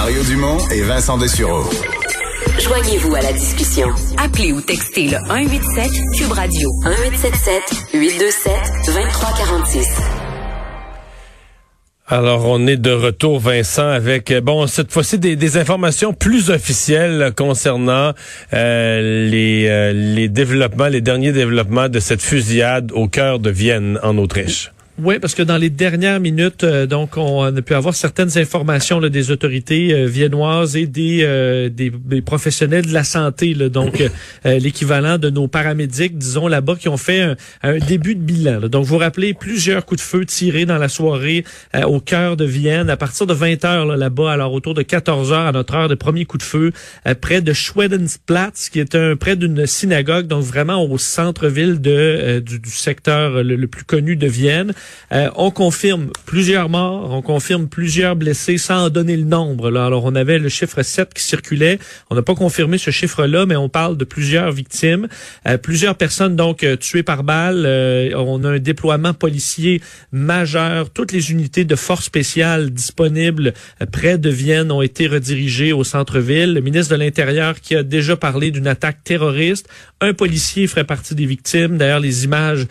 Mario Dumont et Vincent Dessureau. Joignez-vous à la discussion. Appelez ou textez le 187 Cube Radio 1877 827 2346. Alors, on est de retour, Vincent, avec, euh, bon, cette fois-ci, des, des informations plus officielles concernant euh, les, euh, les développements, les derniers développements de cette fusillade au cœur de Vienne, en Autriche. Oui, parce que dans les dernières minutes, euh, donc, on a pu avoir certaines informations là, des autorités euh, viennoises et des, euh, des, professionnels de la santé, là, donc l'équivalent de nos paramédics, disons là-bas, qui ont fait un, début de bilan. Donc, vous vous rappelez plusieurs coups de feu tirés dans la soirée au cœur de Vienne, à partir de 20 heures là-bas, alors autour de 14 heures à notre heure de premier coup de feu, près de Schwedensplatz, qui est un près d'une synagogue, donc vraiment au centre-ville de du, secteur le, plus connu de Vienne. Euh, on confirme plusieurs morts, on confirme plusieurs blessés sans en donner le nombre. Là. Alors, on avait le chiffre 7 qui circulait. On n'a pas confirmé ce chiffre-là, mais on parle de plusieurs victimes. Euh, plusieurs personnes, donc, euh, tuées par balle. on a un déploiement policier majeur. Toutes les unités de force spéciale disponibles près de Vienne ont été redirigées au centre-ville. Le ministre de l'Intérieur qui a déjà parlé d'une attaque terroriste. Un policier ferait partie des victimes. D'ailleurs, les images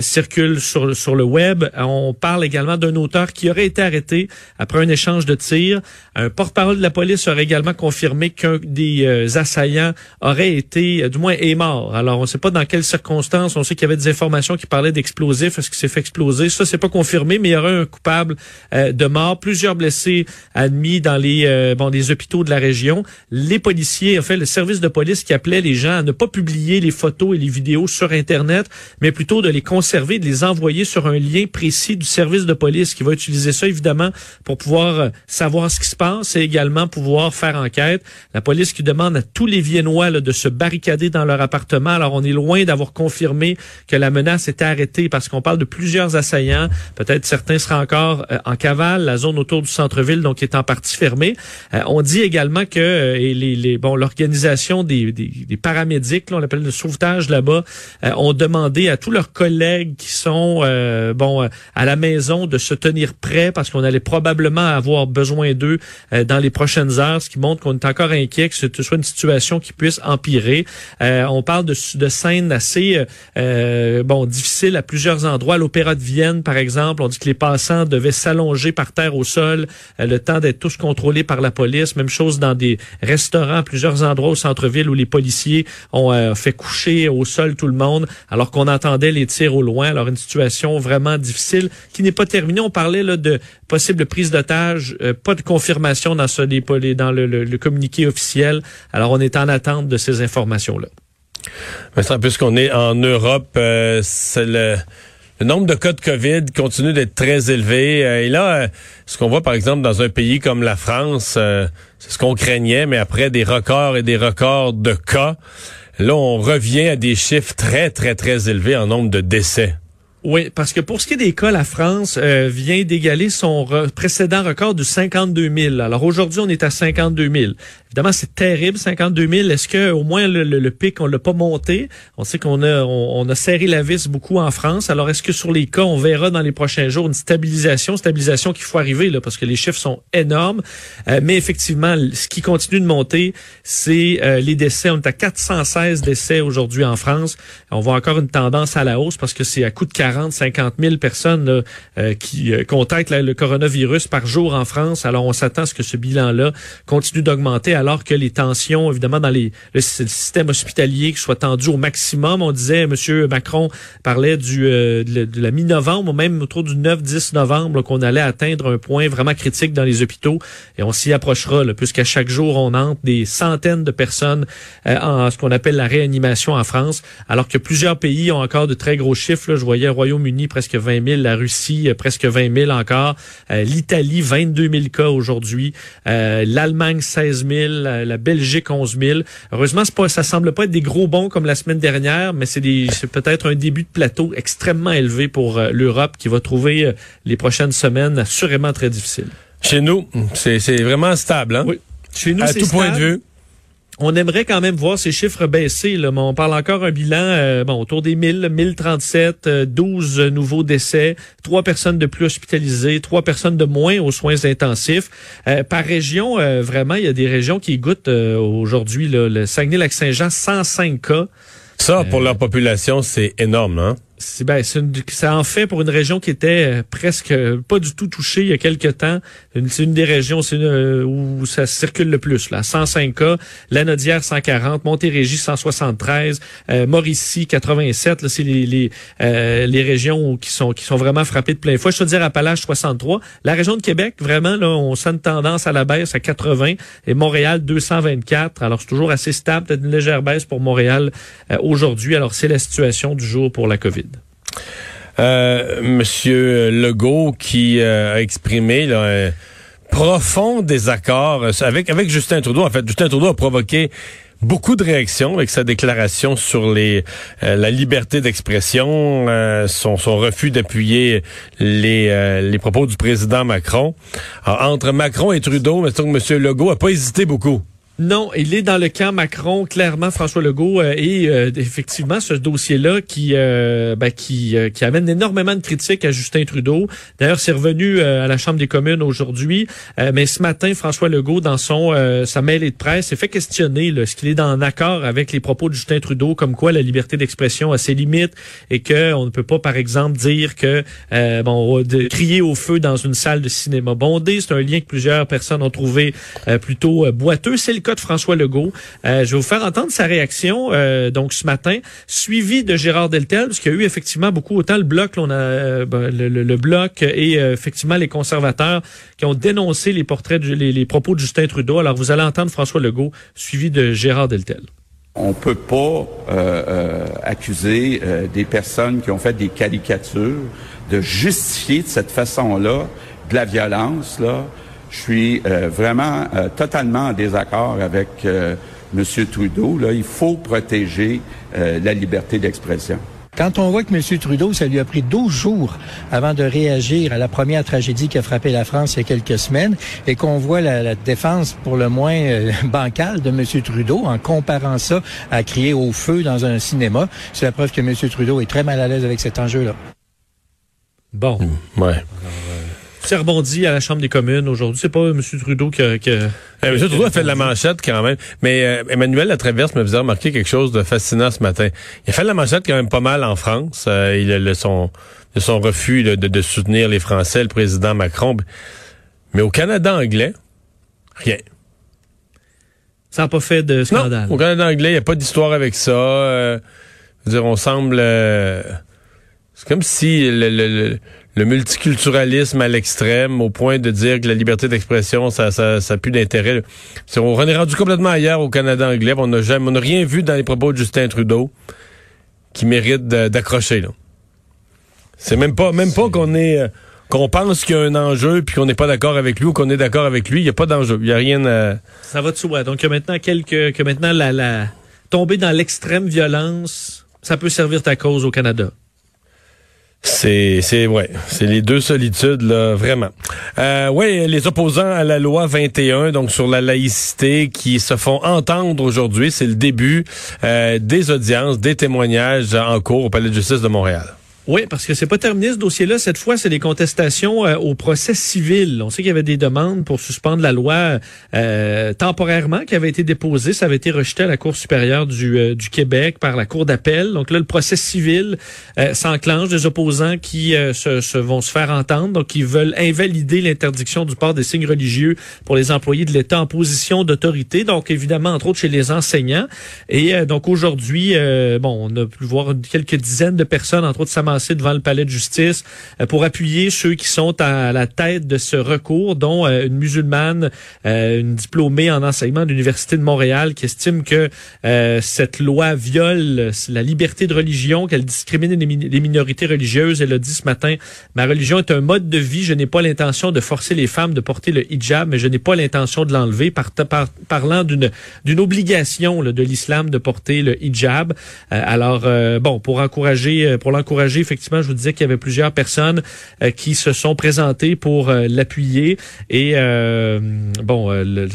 circulent sur le web. On parle également d'un auteur qui aurait été arrêté après un échange de tirs. Un porte-parole de la police aurait également confirmé qu'un des euh, assaillants aurait été, euh, du moins, est mort. Alors, on ne sait pas dans quelles circonstances. On sait qu'il y avait des informations qui parlaient d'explosifs. Est-ce qu'il s'est fait exploser? Ça, c'est pas confirmé, mais il y aurait un coupable euh, de mort. Plusieurs blessés admis dans les, bon, les hôpitaux de la région. Les policiers, en fait, le service de police qui appelait les gens à ne pas publier les photos et les vidéos sur Internet, mais plutôt de les conserver, de les envoyer sur un lien précis du service de police qui va utiliser ça évidemment pour pouvoir euh, savoir ce qui se passe et également pouvoir faire enquête. La police qui demande à tous les Viennois de se barricader dans leur appartement. Alors on est loin d'avoir confirmé que la menace était arrêtée parce qu'on parle de plusieurs assaillants. Peut-être certains seraient encore euh, en cavale. La zone autour du centre-ville donc est en partie fermée. Euh, on dit également que et les, les, bon l'organisation des, des, des, paramédics, là, on l'appelle le sauvetage là-bas, ont demandé à tous leurs collègues qui sont bon euh, à la maison de se tenir prêt parce qu'on allait probablement avoir besoin d'eux euh, dans les prochaines heures, ce qui montre qu'on est encore inquiet que ce soit une situation qui puisse empirer. Euh, on parle de, de scènes assez bon difficiles à plusieurs endroits. L'Opéra de Vienne, par exemple, on dit que les passants devaient s'allonger par terre au sol le temps d'être tous contrôlés par la police. Même chose dans des restaurants, plusieurs endroits au centre-ville où les policiers ont fait coucher au sol tout le monde alors qu'on entendait les tirs au loin. Alors une situation vraiment difficile qui n'est pas terminé. On parlait là, de possible prise d'otage, euh, pas de confirmation dans, ce, dans le, communiqué officiel. Alors, on est en attente de ces informations-là. Vincent, puisqu'on est en Europe, euh, le, nombre de cas de COVID continue d'être très élevé. Euh, et là, ce qu'on voit par exemple dans un pays comme la France, c'est ce qu'on craignait, mais après des records et des records de cas, là, on revient à des chiffres très, très, très élevés en nombre de décès. Oui, parce que pour ce qui est des cas, la France euh, vient d'égaler son précédent record de 52 000. Alors aujourd'hui, on est à 52 000. Évidemment, c'est terrible, 52 000. Est-ce que au moins le, le, pic, on l'a pas monté? On sait qu'on a on, a serré la vis beaucoup en France. Alors est-ce que sur les cas, on verra dans les prochains jours une stabilisation, stabilisation qu'il faut arriver là, parce que les chiffres sont énormes. Euh, mais effectivement, ce qui continue de monter, c'est euh, les décès. On est à 416 décès aujourd'hui en France. On voit encore une tendance à la hausse parce que c'est à coup de 40, 50 000 personnes euh, qui contactent le coronavirus par jour en France. Alors on s'attend à ce que ce bilan-là continue d'augmenter alors que les tensions, évidemment, dans les, le, système hospitalier qui soit tendu au maximum. On disait, M. Macron parlait du, euh, de, la mi-novembre, même autour du 9-10 novembre, qu'on allait atteindre un point vraiment critique dans les hôpitaux. Et on s'y approchera, puisqu'à chaque jour, on entre des centaines de personnes euh, en ce qu'on appelle la réanimation en France, alors que plusieurs pays ont encore de très gros chiffres. Je voyais Royaume-Uni, presque 20 000. La Russie, presque 20 000 encore. L'Italie, 22 000 cas aujourd'hui. L'Allemagne, 16 000. La Belgique, 11 000. Heureusement, pas, ça semble pas être des gros bons comme la semaine dernière, mais c'est peut-être un début de plateau extrêmement élevé pour l'Europe qui va trouver les prochaines semaines assurément très difficiles. Chez nous, c'est vraiment stable. Hein? Oui. Chez nous, à tout point de vue. On aimerait quand même voir ces chiffres baisser. Là, mais on parle encore un bilan euh, bon autour des 1000, 1037, 12 nouveaux décès, trois personnes de plus hospitalisées, trois personnes de moins aux soins intensifs. Euh, par région, euh, vraiment, il y a des régions qui goûtent aujourd'hui. Le Saguenay-Lac-Saint-Jean, 105 cas. Ça, pour leur population, c'est énorme, hein? C'est ben, ça en fait pour une région qui était euh, presque pas du tout touchée il y a quelques temps. C'est une des régions euh, où ça circule le plus. Là, 105 cas, Lanaudière 140, Montérégie 173, euh, Mauricie 87. c'est les les, euh, les régions qui sont qui sont vraiment frappées de plein fouet. Je veux dire Appalaches 63. La région de Québec, vraiment là, on sent une tendance à la baisse à 80 et Montréal 224. Alors c'est toujours assez stable, peut-être une légère baisse pour Montréal aujourd'hui. Alors c'est la situation du jour pour la COVID. Euh, Monsieur Legault qui euh, a exprimé un profond désaccord avec avec Justin Trudeau. En fait, Justin Trudeau a provoqué beaucoup de réactions avec sa déclaration sur euh, la liberté d'expression, son, refus d'appuyer les, les propos du président Macron. entre Macron et Trudeau, que M. Legault a pas hésité beaucoup. Non, il est dans le camp Macron, clairement, François Legault, euh, et euh, effectivement, ce dossier-là qui euh, ben, qui, qui amène énormément de critiques à Justin Trudeau. D'ailleurs, c'est revenu à la Chambre des communes aujourd'hui, mais ce matin, François Legault, dans son sa mêlée de presse, s'est fait questionner est-ce qu'il est en accord avec les propos de Justin Trudeau, comme quoi la liberté d'expression a ses limites et que on ne peut pas, par exemple, dire que bon, de crier au feu dans une salle de cinéma bondée, c'est un lien que plusieurs personnes ont trouvé plutôt boiteux. De François Legault. Euh, je vais vous faire entendre sa réaction euh, donc ce matin, suivi de Gérard Deltel, parce qu'il y a eu effectivement beaucoup, autant le bloc, euh, ben, le, bloc et effectivement les conservateurs qui ont dénoncé les portraits, les, propos de Justin Trudeau. Alors vous allez entendre François Legault, suivi de Gérard Deltel. On peut pas accuser des personnes qui ont fait des caricatures de justifier de cette façon-là de la violence là je suis euh, vraiment euh, totalement en désaccord avec euh, M. Trudeau. Là, il faut protéger la liberté d'expression. Quand on voit que M. Trudeau, ça lui a pris 12 jours avant de réagir à la première tragédie qui a frappé la France il y a quelques semaines, et qu'on voit la, défense pour le moins bancale de M. Trudeau en comparant ça à crier au feu dans un cinéma, c'est la preuve que M. Trudeau est très mal à l'aise avec cet enjeu-là. Bon. Mmh, ouais. C'est rebondi à la Chambre des communes aujourd'hui. C'est pas M. Trudeau qui a... Qui eh, M. Trudeau a fait de la manchette quand même. Mais euh, Emmanuel Latraverse me faisait remarquer quelque chose de fascinant ce matin. Il a fait de la manchette quand même pas mal en France. Euh, il a son, son refus de, de, soutenir les Français, le président Macron. Mais au Canada anglais, rien. Ça n'a pas fait de scandale. au Canada anglais, il n'y a pas d'histoire avec ça. Euh, dire, on semble... c'est comme si le, le le multiculturalisme à l'extrême, au point de dire que la liberté d'expression, ça, ça, ça plus d'intérêt. On est rendu complètement ailleurs au Canada anglais. On n'a jamais, on n'a rien vu dans les propos de Justin Trudeau qui mérite d'accrocher. C'est même pas, même pas qu'on est, euh, qu'on pense qu'il y a un enjeu puis qu'on n'est pas d'accord avec lui ou qu'on est d'accord avec lui. Il n'y a pas d'enjeu. Il n'y a rien. À... Ça va de soi. Donc, que maintenant quelques, que maintenant la, la tomber dans l'extrême violence, ça peut servir ta cause au Canada. C'est c'est ouais, c'est les deux solitudes là vraiment. Euh, ouais, les opposants à la loi 21 donc sur la laïcité qui se font entendre aujourd'hui, c'est le début euh, des audiences, des témoignages en cours au Palais de justice de Montréal. Oui, parce que c'est pas terminé ce dossier-là. Cette fois, c'est des contestations euh, au procès civil. On sait qu'il y avait des demandes pour suspendre la loi euh, temporairement qui avait été déposée. Ça avait été rejeté à la Cour supérieure du, euh, du Québec par la Cour d'appel. Donc là, le procès civil s'enclenche. Des opposants qui se, se, vont se faire entendre, donc qui veulent invalider l'interdiction du port des signes religieux pour les employés de l'État en position d'autorité. Donc évidemment, entre autres chez les enseignants. Et donc aujourd'hui, bon, on a pu voir quelques dizaines de personnes, entre autres Samantha devant le palais de justice euh, pour appuyer ceux qui sont à la tête de ce recours, dont euh, une musulmane, euh, une diplômée en enseignement de l'Université de Montréal, qui estime que cette loi viole la liberté de religion, qu'elle discrimine les, minorités religieuses. Elle a dit ce matin, ma religion est un mode de vie. Je n'ai pas l'intention de forcer les femmes de porter le hijab, mais je n'ai pas l'intention de l'enlever, par, parlant d'une d'une obligation de l'islam de porter le hijab. alors, bon, pour encourager, pour l'encourager, effectivement, je vous disais qu'il y avait plusieurs personnes qui se sont présentées pour l'appuyer. Et euh, bon, euh, le,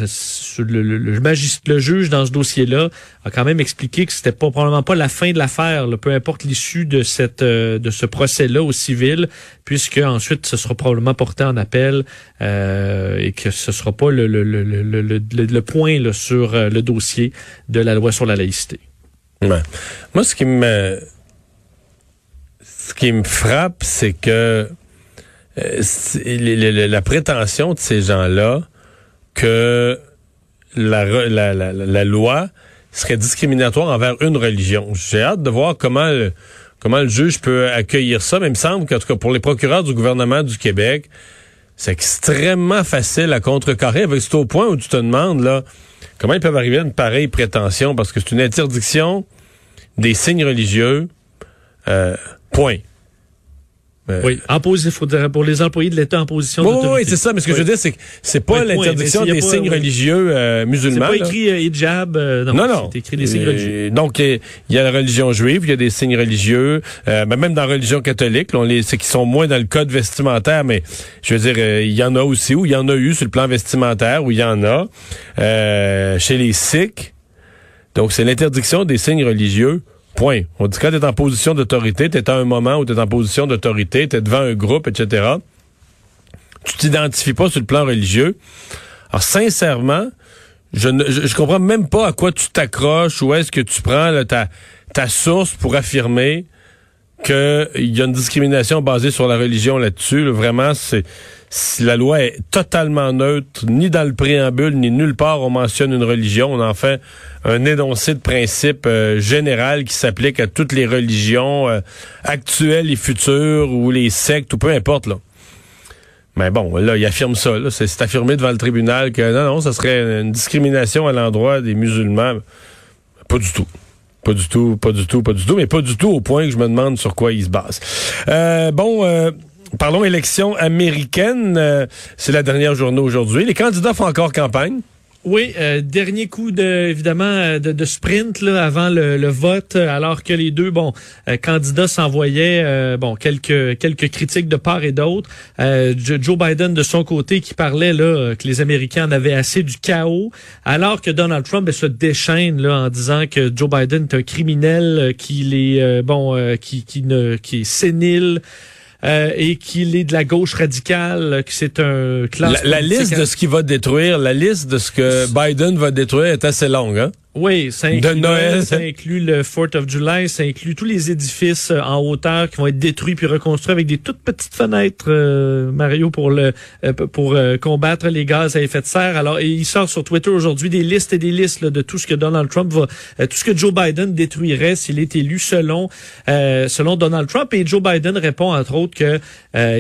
le, juge dans ce dossier-là a quand même expliqué que c'était pas probablement pas la fin de l'affaire, peu importe l'issue de cette euh, de ce procès-là au civil, puisque ensuite ce sera probablement porté en appel et que ce sera pas le, le, le, le, point sur le dossier de la loi sur la laïcité. Moi, ce qui me ce qui me frappe, c'est que euh, la prétention de ces gens-là que la, loi serait discriminatoire envers une religion. J'ai hâte de voir comment le, comment le juge peut accueillir ça, mais il me semble qu'en tout cas pour les procureurs du gouvernement du Québec, c'est extrêmement facile à contrecarrer. C'est au point où tu te demandes là comment ils peuvent arriver à une pareille prétention parce que c'est une interdiction des signes religieux. Euh, point. Euh, oui, en dire, pour les employés de l'État en position oui, Oui, c'est ça, mais ce que je veux dire, c'est que c'est pas l'interdiction des signes religieux euh, musulmans. C'est pas écrit euh, hijab, non, non, non. C'est écrit des signes religieux. Donc, il y a la religion juive, il y a des signes religieux, ben, même dans la religion catholique, là, on les, c'est qui sont moins dans le code vestimentaire, mais je veux dire, il y en a aussi, où il y en a eu sur le plan vestimentaire, où il y en a. chez les Sikhs, donc c'est l'interdiction des signes religieux Point. On dit quand tu es en position d'autorité, tu es à un moment où tu es en position d'autorité, tu es devant un groupe, etc. Tu t'identifies pas sur le plan religieux. Alors, sincèrement, je ne je, comprends même pas à quoi tu t'accroches ou est-ce que tu prends ta, ta source pour affirmer qu'il y a une discrimination basée sur la religion là-dessus. vraiment, c'est la loi est totalement neutre, ni dans le préambule, ni nulle part on mentionne une religion. On en fait un énoncé de principe euh, général qui s'applique à toutes les religions euh, actuelles et futures ou les sectes ou peu importe là. Mais bon, là, il affirme ça. C'est affirmé devant le tribunal que non, non, ça serait une discrimination à l'endroit des musulmans. Pas du tout. Pas du tout, pas du tout, pas du tout, mais pas du tout au point que je me demande sur quoi il se base. Euh, bon, euh, parlons élection américaine. Euh, c'est la dernière journée aujourd'hui. Les candidats font encore campagne. Oui, euh, dernier coup de évidemment euh, de, sprint là, avant le, vote, alors que les deux bon euh, candidats s'envoyaient bon quelques quelques critiques de part et d'autre. Joe Biden de son côté qui parlait là que les Américains en avaient assez du chaos, alors que Donald Trump ben, se déchaîne là en disant que Joe Biden est un criminel, qu'il est bon qui qui qui est sénile. Euh, et qu'il est de la gauche radicale, que c'est un classe. La, la liste de ce qu'il va détruire, la liste de ce que Biden va détruire est assez longue, hein? Oui, ça inclut, ça inclut le 4th of July, ça inclut tous les édifices euh, en hauteur qui vont être détruits puis reconstruits avec des toutes petites fenêtres, euh, Mario, pour le euh, pour combattre les gaz à effet de serre. Alors, il sort sur Twitter aujourd'hui des listes et des listes de tout ce que Donald Trump va, tout ce que Joe Biden détruirait s'il est élu selon selon Donald Trump. Et Joe Biden répond entre autres que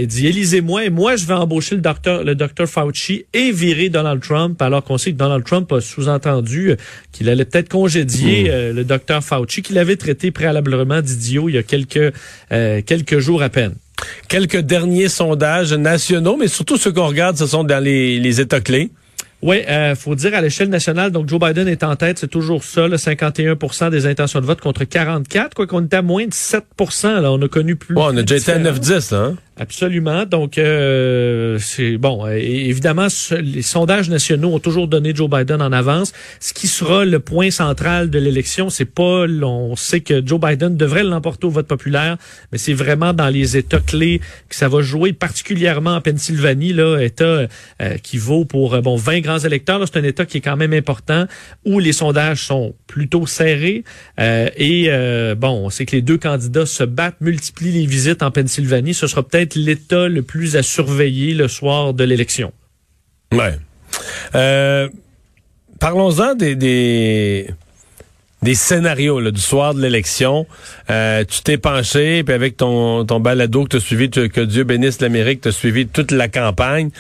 il dit élisez-moi et moi je vais embaucher le docteur le docteur Fauci et virer Donald Trump, alors qu'on sait que Donald Trump a sous-entendu qu'il allait peut-être congédier hmm. euh, le docteur Fauci, qu'il avait traité préalablement d'idiot il y a quelques, euh, quelques jours à peine. Quelques derniers sondages nationaux, mais surtout ceux qu'on regarde, ce sont dans les, les États clés. Oui, euh, faut dire à l'échelle nationale, donc Joe Biden est en tête, c'est toujours ça, le 51% des intentions de vote contre 44, quoi qu'on était à moins de 7% là, on a connu plus. on a déjà été à 9-10, hein? Absolument. Donc, euh, c'est bon. évidemment, les sondages nationaux ont toujours donné Joe Biden en avance. Ce qui sera le point central de l'élection, c'est pas. On sait que Joe Biden devrait l'emporter au vote populaire, mais c'est vraiment dans les États clés que ça va jouer, particulièrement en Pennsylvanie, là, État euh, qui vaut pour euh, bon 20 grands électeurs. C'est un État qui est quand même important où les sondages sont plutôt serrés. et bon, on sait que les deux candidats se battent, multiplient les visites en Pennsylvanie. Ce sera peut-être l'État le plus à surveiller le soir de l'élection. Ouais. Euh, parlons-en des, des, des scénarios là, du soir de l'élection. Euh, tu t'es penché, puis avec ton, ton balado que tu as suivi, que Dieu bénisse l'Amérique, tu as suivi toute la campagne.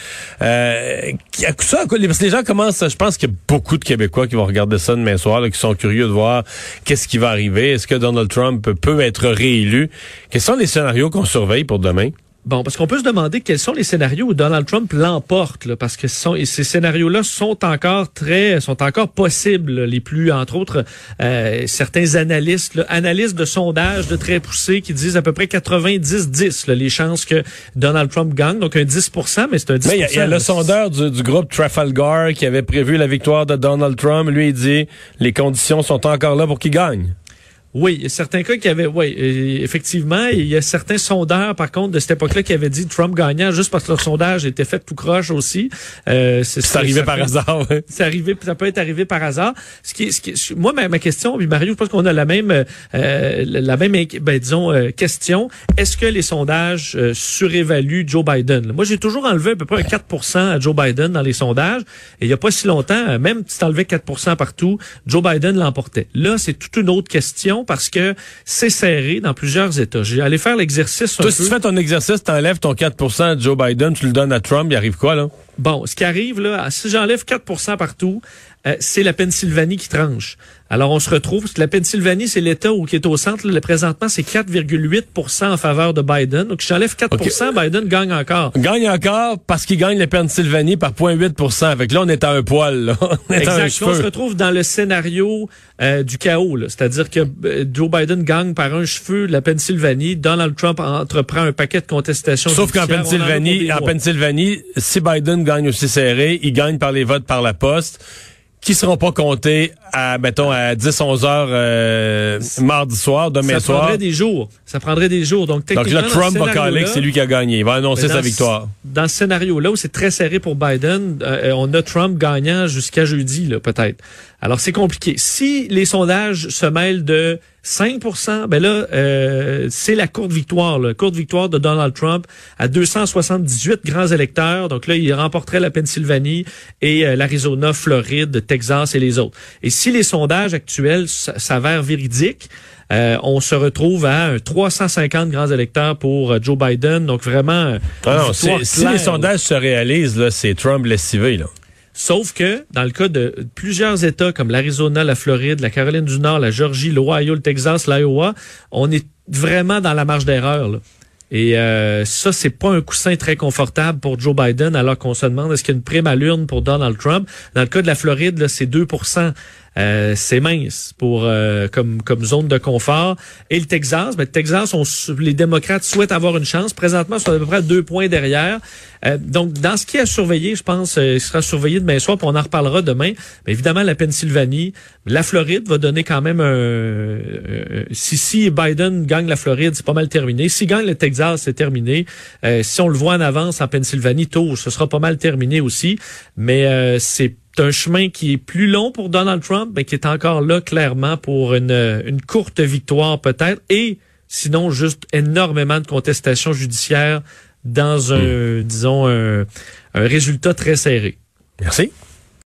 Euh, ça, parce que les gens commencent, je pense qu'il y a beaucoup de Québécois qui vont regarder ça demain soir, là, qui sont curieux de voir qu'est-ce qui va arriver. Est-ce que Donald Trump peut être réélu? Quels sont les scénarios qu'on surveille pour demain? Bon, parce qu'on peut se demander quels sont les scénarios où Donald Trump l'emporte, parce que ces scénarios-là sont encore très, sont encore possibles. Les plus, entre autres, euh, certains analystes, analystes de sondages de très poussés qui disent à peu près 90-10 les chances que Donald Trump gagne, donc un 10% mais c'est un 10 Mais il y, a le sondeur du, du, groupe Trafalgar qui avait prévu la victoire de Donald Trump. Lui, il dit les conditions sont encore là pour qu'il gagne. Oui, il y a certains cas qui avaient, oui, euh, effectivement, il y a certains sondeurs, par contre, de cette époque-là, qui avaient dit Trump gagnant juste parce que leur sondage était fait tout croche aussi. Euh, c'est arrivé par hasard. Ouais. C'est arrivé, ça peut être arrivé par hasard. Ce qui, ce qui moi, ma, ma, question, puis Mario, je pense qu'on a la même, euh, la même, ben, disons, euh, question. Est-ce que les sondages euh, surévaluent Joe Biden? Moi, j'ai toujours enlevé à peu près un 4% à Joe Biden dans les sondages. Et il y a pas si longtemps, même si tu enlevais 4% partout, Joe Biden l'emportait. Là, c'est toute une autre question parce que c'est serré dans plusieurs États. J'ai allé faire l'exercice un Toi, si tu fais ton exercice, t'enlèves ton 4% à Joe Biden, tu le donnes à Trump, il arrive quoi, là? Bon, ce qui arrive, là, si j'enlève 4% partout, euh, c'est la Pennsylvanie qui tranche. Alors, on se retrouve, la Pennsylvanie, c'est l'État où qui est au centre. Le présentement, c'est 4,8% en faveur de Biden. Donc, si j'enlève 4 Biden gagne encore. Gagne encore parce qu'il gagne la Pennsylvanie par 0,8 Fait que là, on est à un poil. Là. On exact. on se retrouve dans le scénario euh, du chaos. C'est-à-dire que euh, Joe Biden gagne par un cheveu la Pennsylvanie. Donald Trump entreprend un paquet de contestations. Sauf qu'en Pennsylvanie, en Pennsylvanie, si Biden gagne aussi serré, il gagne par les votes par la poste qui seront pas comptés à, mettons, à 10, 11 heures euh, mardi soir, demain soir. Ça prendrait des jours. Ça prendrait des jours. Donc, Donc là, Trump va caler que c'est lui qui a gagné. Il va annoncer sa victoire. Dans ce scénario-là où c'est très serré pour Biden, euh, on a Trump gagnant jusqu'à jeudi, là, peut-être. Alors, c'est compliqué. Si les sondages se mêlent de 5% ben là, euh, c'est la courte victoire, la courte victoire de Donald Trump à 278 grands électeurs. Donc là, il remporterait la Pennsylvanie et euh, l'Arizona, Floride, Texas et les autres. Et si les sondages actuels s'avèrent véridiques, euh, on se retrouve à un 350 grands électeurs pour Joe Biden. Donc vraiment, ah si les sondages se réalisent, là, c'est Trump lessivé. Là. Sauf que dans le cas de plusieurs États comme l'Arizona, la Floride, la Caroline du Nord, la Georgie, l'Ohio, le Texas, l'Iowa, on est vraiment dans la marge d'erreur. Et euh, ça, c'est pas un coussin très confortable pour Joe Biden, alors qu'on se demande est-ce qu'il y a une prime à l'urne pour Donald Trump. Dans le cas de la Floride, c'est 2 euh, c'est mince pour euh, comme comme zone de confort. Et le Texas, ben, le Texas, on, les démocrates souhaitent avoir une chance. Présentement, sont à peu près deux points derrière. Euh, donc, dans ce qui est surveillé, je pense, il sera surveillé demain soir, puis on en reparlera demain. Mais évidemment, la Pennsylvanie, la Floride va donner quand même un... si, si Biden gagne la Floride, c'est pas mal terminé. Si gagne le Texas, c'est terminé. si on le voit en avance en Pennsylvanie, tôt, ce sera pas mal terminé aussi. Mais c'est c'est un chemin qui est plus long pour Donald Trump, mais qui est encore là clairement pour une, une courte victoire peut-être, et sinon juste énormément de contestations judiciaires dans un, hmm. disons, un, un résultat très serré. Merci.